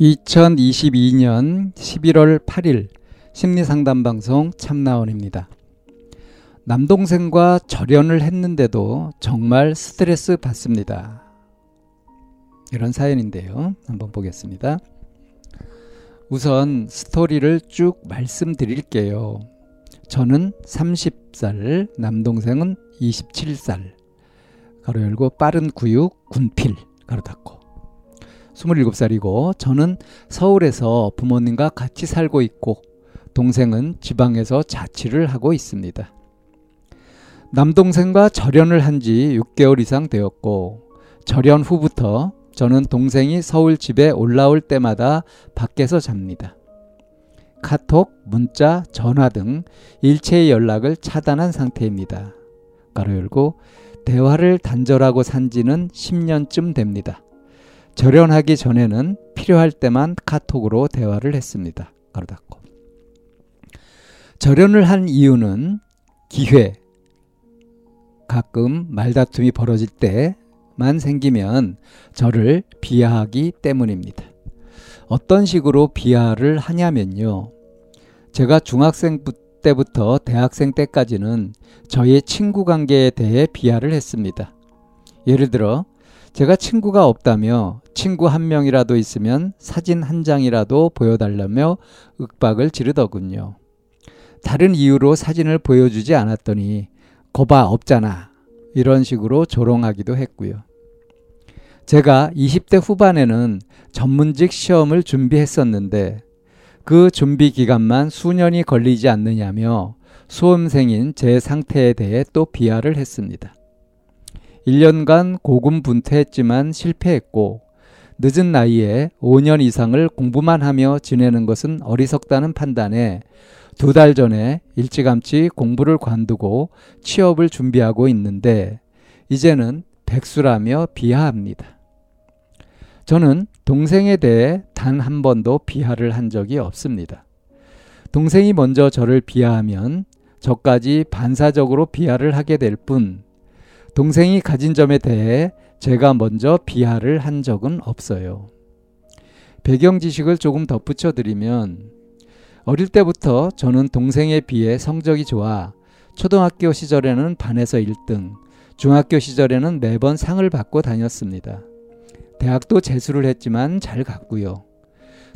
2022년 11월 8일 심리상담 방송 참나원입니다. 남동생과 절연을 했는데도 정말 스트레스 받습니다. 이런 사연인데요. 한번 보겠습니다. 우선 스토리를 쭉 말씀드릴게요. 저는 30살, 남동생은 27살. 가로 열고 빠른 구육, 군필. 가로 닫고. 27살이고 저는 서울에서 부모님과 같이 살고 있고 동생은 지방에서 자취를 하고 있습니다. 남동생과 절연을 한 지 6개월 이상 되었고 절연 후부터 저는 동생이 서울 집에 올라올 때마다 밖에서 잡니다. 카톡, 문자, 전화 등 일체의 연락을 차단한 상태입니다. 가로 열고 대화를 단절하고 산 지는 10년쯤 됩니다. 절연하기 전에는 필요할 때만 카톡으로 대화를 했습니다. 가로 닫고. 절연을 한 이유는 기회, 가끔 말다툼이 벌어질 때만 생기면 저를 비하하기 때문입니다. 어떤 식으로 비하를 하냐면요. 제가 중학생 때부터 대학생 때까지는 저의 친구 관계에 대해 비하를 했습니다. 예를 들어, 제가 친구가 없다며 친구 한 명이라도 있으면 사진 한 장이라도 보여달라며 윽박을 지르더군요. 다른 이유로 사진을 보여주지 않았더니 거봐 없잖아. 이런 식으로 조롱하기도 했고요. 제가 20대 후반에는 전문직 시험을 준비했었는데 그 준비 기간만 수년이 걸리지 않느냐며 수험생인 제 상태에 대해 또 비하를 했습니다. 1년간 고군분투했지만 실패했고 늦은 나이에 5년 이상을 공부만 하며 지내는 것은 어리석다는 판단에 두 달 전에 일찌감치 공부를 관두고 취업을 준비하고 있는데 이제는 백수라며 비하합니다. 저는 동생에 대해 단 한 번도 비하를 한 적이 없습니다. 동생이 먼저 저를 비하하면 저까지 반사적으로 비하를 하게 될 뿐, 동생이 가진 점에 대해 제가 먼저 비하를 한 적은 없어요. 배경 지식을 조금 덧붙여 드리면 어릴 때부터 저는 동생에 비해 성적이 좋아 초등학교 시절에는 반에서 1등, 중학교 시절에는 매번 상을 받고 다녔습니다. 대학도 재수를 했지만 잘 갔고요.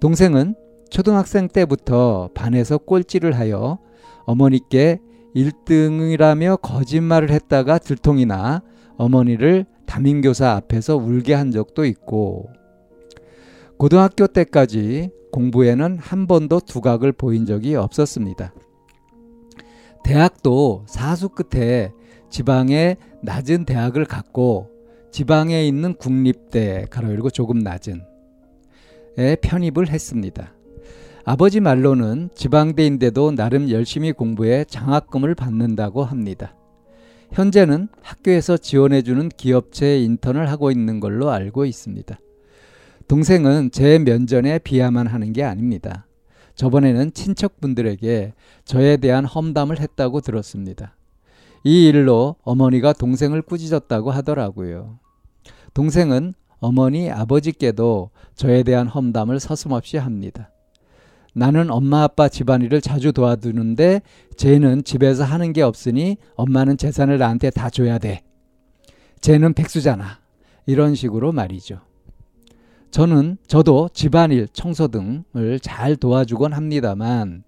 동생은 초등학생 때부터 반에서 꼴찌를 하여 어머니께 1등이라며 거짓말을 했다가 들통이 나 어머니를 담임교사 앞에서 울게 한 적도 있고 고등학교 때까지 공부에는 한 번도 두각을 보인 적이 없었습니다. 대학도 사수 끝에 지방의 낮은 대학을 갔고 지방에 있는 국립대 가로 열고 조금 낮은 에 편입을 했습니다. 아버지 말로는 지방대인데도 나름 열심히 공부해 장학금을 받는다고 합니다. 현재는 학교에서 지원해주는 기업체에 인턴을 하고 있는 걸로 알고 있습니다. 동생은 제 면전에 비하만 하는 게 아닙니다. 저번에는 친척분들에게 저에 대한 험담을 했다고 들었습니다. 이 일로 어머니가 동생을 꾸짖었다고 하더라고요. 동생은 어머니, 아버지께도 저에 대한 험담을 서슴없이 합니다. 나는 엄마 아빠 집안일을 자주 도와주는데 쟤는 집에서 하는 게 없으니 엄마는 재산을 나한테 다 줘야 돼. 쟤는 백수잖아. 이런 식으로 말이죠. 저는 저도 집안일, 청소 등을 잘 도와주곤 합니다만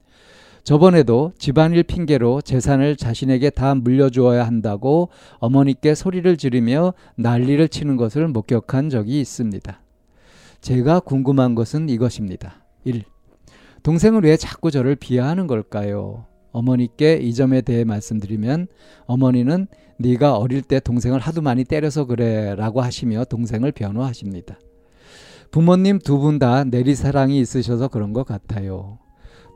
저번에도 집안일 핑계로 재산을 자신에게 다 물려주어야 한다고 어머니께 소리를 지르며 난리를 치는 것을 목격한 적이 있습니다. 제가 궁금한 것은 이것입니다. 1. 동생은 왜 자꾸 저를 비하하는 걸까요? 어머니께 이 점에 대해 말씀드리면 어머니는 네가 어릴 때 동생을 하도 많이 때려서 그래라고 하시며 동생을 변호하십니다. 부모님 두 분 다 내리사랑이 있으셔서 그런 것 같아요.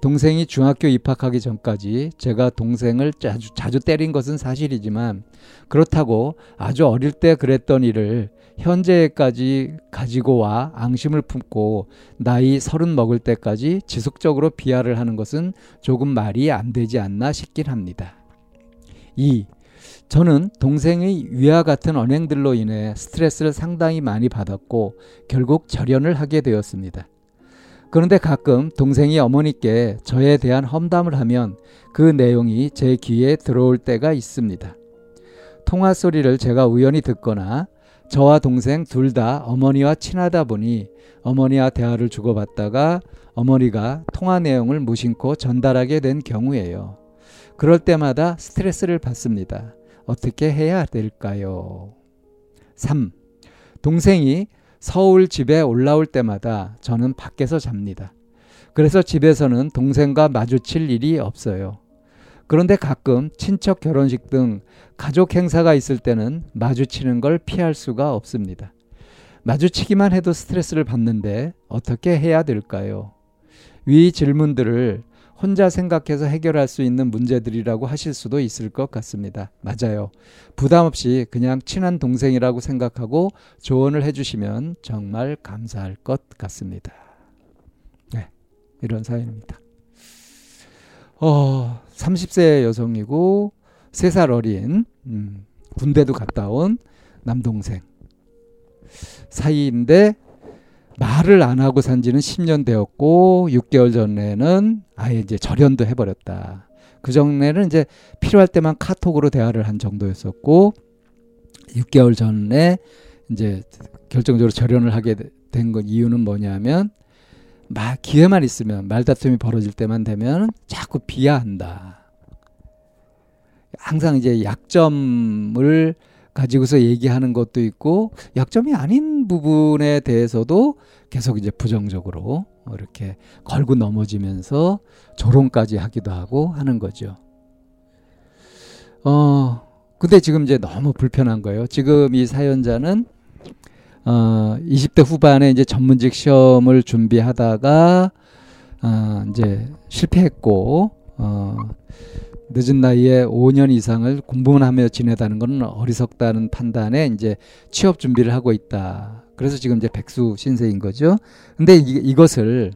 동생이 중학교 입학하기 전까지 제가 동생을 자주, 자주 때린 것은 사실이지만 그렇다고 아주 어릴 때 그랬던 일을 현재까지 가지고 와 앙심을 품고 나이 서른 먹을 때까지 지속적으로 비하를 하는 것은 조금 말이 안 되지 않나 싶긴 합니다. 2. 저는 동생의 위와 같은 언행들로 인해 스트레스를 상당히 많이 받았고 결국 절연을 하게 되었습니다. 그런데 가끔 동생이 어머니께 저에 대한 험담을 하면 그 내용이 제 귀에 들어올 때가 있습니다. 통화 소리를 제가 우연히 듣거나 저와 동생 둘 다 어머니와 친하다 보니 어머니와 대화를 주고받다가 어머니가 통화 내용을 무심코 전달하게 된 경우예요. 그럴 때마다 스트레스를 받습니다. 어떻게 해야 될까요? 3. 동생이 서울 집에 올라올 때마다 저는 밖에서 잡니다. 그래서 집에서는 동생과 마주칠 일이 없어요. 그런데 가끔 친척 결혼식 등 가족 행사가 있을 때는 마주치는 걸 피할 수가 없습니다. 마주치기만 해도 스트레스를 받는데 어떻게 해야 될까요? 위 질문들을 혼자 생각해서 해결할 수 있는 문제들이라고 하실 수도 있을 것 같습니다. 맞아요. 부담 없이 그냥 친한 동생이라고 생각하고 조언을 해주시면 정말 감사할 것 같습니다. 네, 이런 사연입니다. 어, 30세 여성이고 3살 어린 음, 군대도 갔다 온 남동생 사이인데 말을 안 하고 산 지는 10년 되었고 6개월 전에는 아예 이제 절연도 해버렸다. 그 전에는 이제 필요할 때만 카톡으로 대화를 한 정도였었고 6개월 전에 이제 결정적으로 절연을 하게 된 건 이유는 뭐냐면 말 기회만 있으면 말다툼이 벌어질 때만 되면 자꾸 비하한다. 항상 이제 약점을 가지고서 얘기하는 것도 있고 약점이 아닌 부분에 대해서도 계속 이제 부정적으로 이렇게 걸고 넘어지면서 조롱까지 하기도 하고 하는 거죠. 어, 근데 지금 이제 너무 불편한 거예요. 지금 이 사연자는 어, 20대 후반에 이제 전문직 시험을 준비하다가 어, 이제 실패했고 어, 늦은 나이에 5년 이상을 공부만 하며 지내다는 것은 어리석다는 판단에 이제 취업 준비를 하고 있다. 그래서 지금 이제 백수 신세인 거죠. 근데 이, 이것을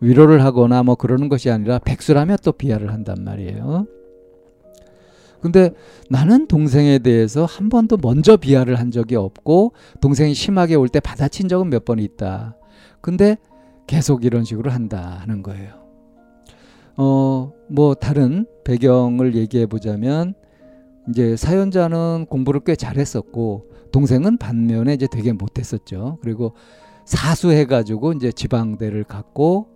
위로를 하거나 뭐 그러는 것이 아니라 백수라면 또 비하를 한단 말이에요. 근데 나는 동생에 대해서 한 번도 먼저 비하를 한 적이 없고 동생이 심하게 올 때 받아친 적은 몇 번 있다. 근데 계속 이런 식으로 한다 하는 거예요. 어, 뭐 다른 배경을 얘기해 보자면 이제 사연자는 공부를 꽤 잘했었고 동생은 반면에 이제 되게 못했었죠. 그리고 사수해 가지고 이제 지방대를 갔고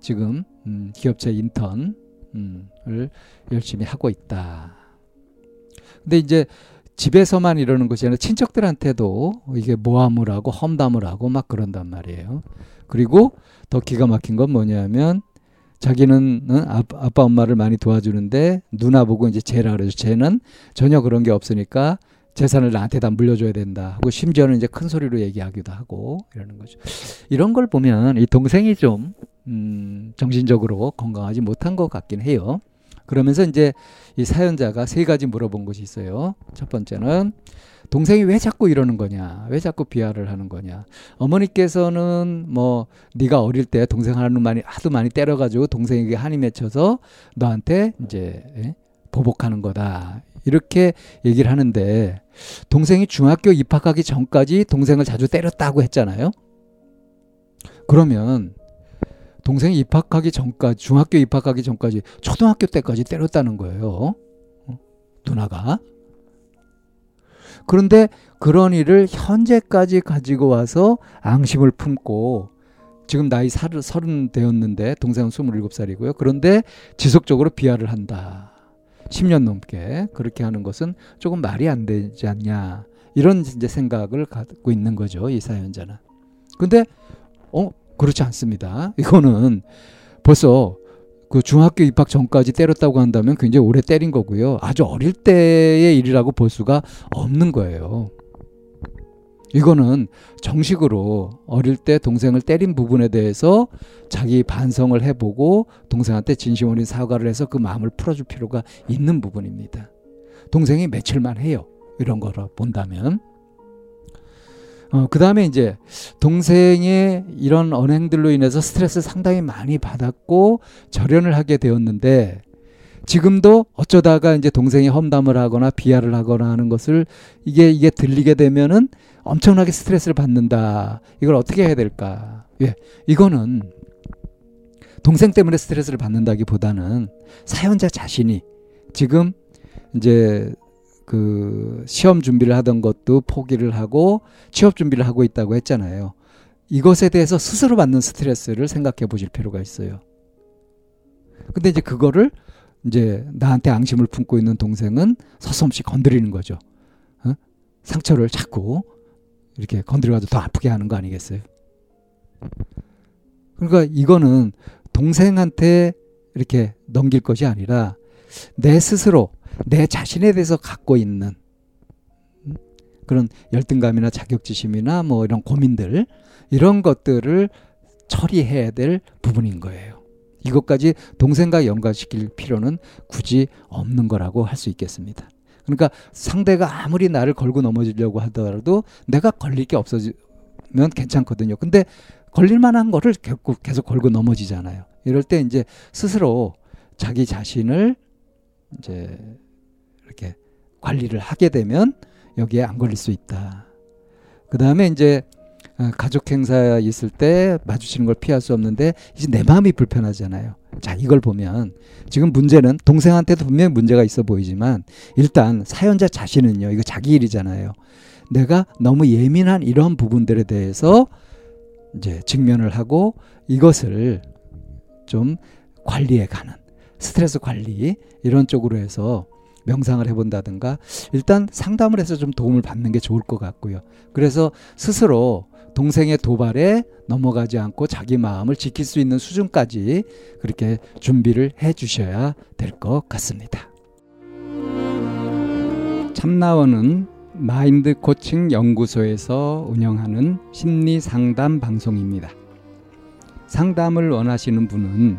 지금 음, 기업체 인턴을 음, 열심히 하고 있다. 근데 이제 집에서만 이러는 것이 아니라 친척들한테도 이게 모함을 하고 험담을 하고 막 그런단 말이에요. 그리고 더 기가 막힌 건 뭐냐면 자기는 어? 아빠 엄마를 많이 도와주는데 누나 보고 이제 쟤라 그러죠. 쟤는 전혀 그런 게 없으니까 재산을 나한테 다 물려줘야 된다 하고 심지어는 이제 큰 소리로 얘기하기도 하고 이러는 거죠. 이런 걸 보면 이 동생이 좀 음, 정신적으로 건강하지 못한 것 같긴 해요. 그러면서 이제 이 사연자가 세 가지 물어본 것이 있어요. 첫 번째는 동생이 왜 자꾸 이러는 거냐? 왜 자꾸 비하를 하는 거냐? 어머니께서는 뭐 네가 어릴 때 동생 하는 많이 하도 많이 때려 가지고 동생에게 한이 맺혀서 너한테 이제 예? 보복하는 거다. 이렇게 얘기를 하는데 동생이 중학교 입학하기 전까지 동생을 자주 때렸다고 했잖아요. 그러면 동생이 입학하기 전까지 중학교 입학하기 전까지 초등학교 때까지 때렸다는 거예요. 어? 누나가 그런데 그런 일을 현재까지 가지고 와서 앙심을 품고 지금 나이 서른 되었는데 동생은 스물일곱 살이고요. 그런데 지속적으로 비하를 한다. 10년 넘게 그렇게 하는 것은 조금 말이 안 되지 않냐. 이런 이제 생각을 갖고 있는 거죠. 이 사연자는. 근데 어 그렇지 않습니다. 이거는 벌써 그 중학교 입학 전까지 때렸다고 한다면 굉장히 오래 때린 거고요. 아주 어릴 때의 일이라고 볼 수가 없는 거예요. 이거는 정식으로 어릴 때 동생을 때린 부분에 대해서 자기 반성을 해보고 동생한테 진심 어린 사과를 해서 그 마음을 풀어줄 필요가 있는 부분입니다. 동생이 며칠만 해요. 이런 거로 본다면. 어, 그 다음에 이제 동생의 이런 언행들로 인해서 스트레스 상당히 많이 받았고 절연을 하게 되었는데 지금도 어쩌다가 이제 동생이 험담을 하거나 비하를 하거나 하는 것을 이게 이게 들리게 되면은 엄청나게 스트레스를 받는다. 이걸 어떻게 해야 될까? 예. 이거는 동생 때문에 스트레스를 받는다기보다는 사연자 자신이 지금 이제 그 시험 준비를 하던 것도 포기를 하고 취업 준비를 하고 있다고 했잖아요. 이것에 대해서 스스로 받는 스트레스를 생각해 보실 필요가 있어요. 근데 이제 그거를 이제 나한테 앙심을 품고 있는 동생은 서슴없이 건드리는 거죠. 어? 상처를 자꾸 이렇게 건드려가지고 더 아프게 하는 거 아니겠어요? 그러니까 이거는 동생한테 이렇게 넘길 것이 아니라 내 스스로 내 자신에 대해서 갖고 있는 음? 그런 열등감이나 자격지심이나 뭐 이런 고민들 이런 것들을 처리해야 될 부분인 거예요. 이것까지 동생과 연관시킬 필요는 굳이 없는 거라고 할 수 있겠습니다. 그러니까 상대가 아무리 나를 걸고 넘어지려고 하더라도 내가 걸릴 게 없어지면 괜찮거든요. 근데 걸릴 만한 거를 계속, 계속 걸고 넘어지잖아요. 이럴 때 이제 스스로 자기 자신을 이제 이렇게 관리를 하게 되면 여기에 안 걸릴 수 있다. 그 다음에 이제 어, 가족 행사 있을 때 마주치는 걸 피할 수 없는데 이제 내 마음이 불편하잖아요. 자, 이걸 보면 지금 문제는 동생한테도 분명히 문제가 있어 보이지만 일단 사연자 자신은요. 이거 자기 일이잖아요. 내가 너무 예민한 이런 부분들에 대해서 이제 직면을 하고 이것을 좀 관리해 가는 스트레스 관리 이런 쪽으로 해서 명상을 해본다든가 일단 상담을 해서 좀 도움을 받는 게 좋을 것 같고요. 그래서 스스로 동생의 도발에 넘어가지 않고 자기 마음을 지킬 수 있는 수준까지 그렇게 준비를 해 주셔야 될 것 같습니다. 참나원은 마인드 코칭 연구소에서 운영하는 심리 상담 방송입니다. 상담을 원하시는 분은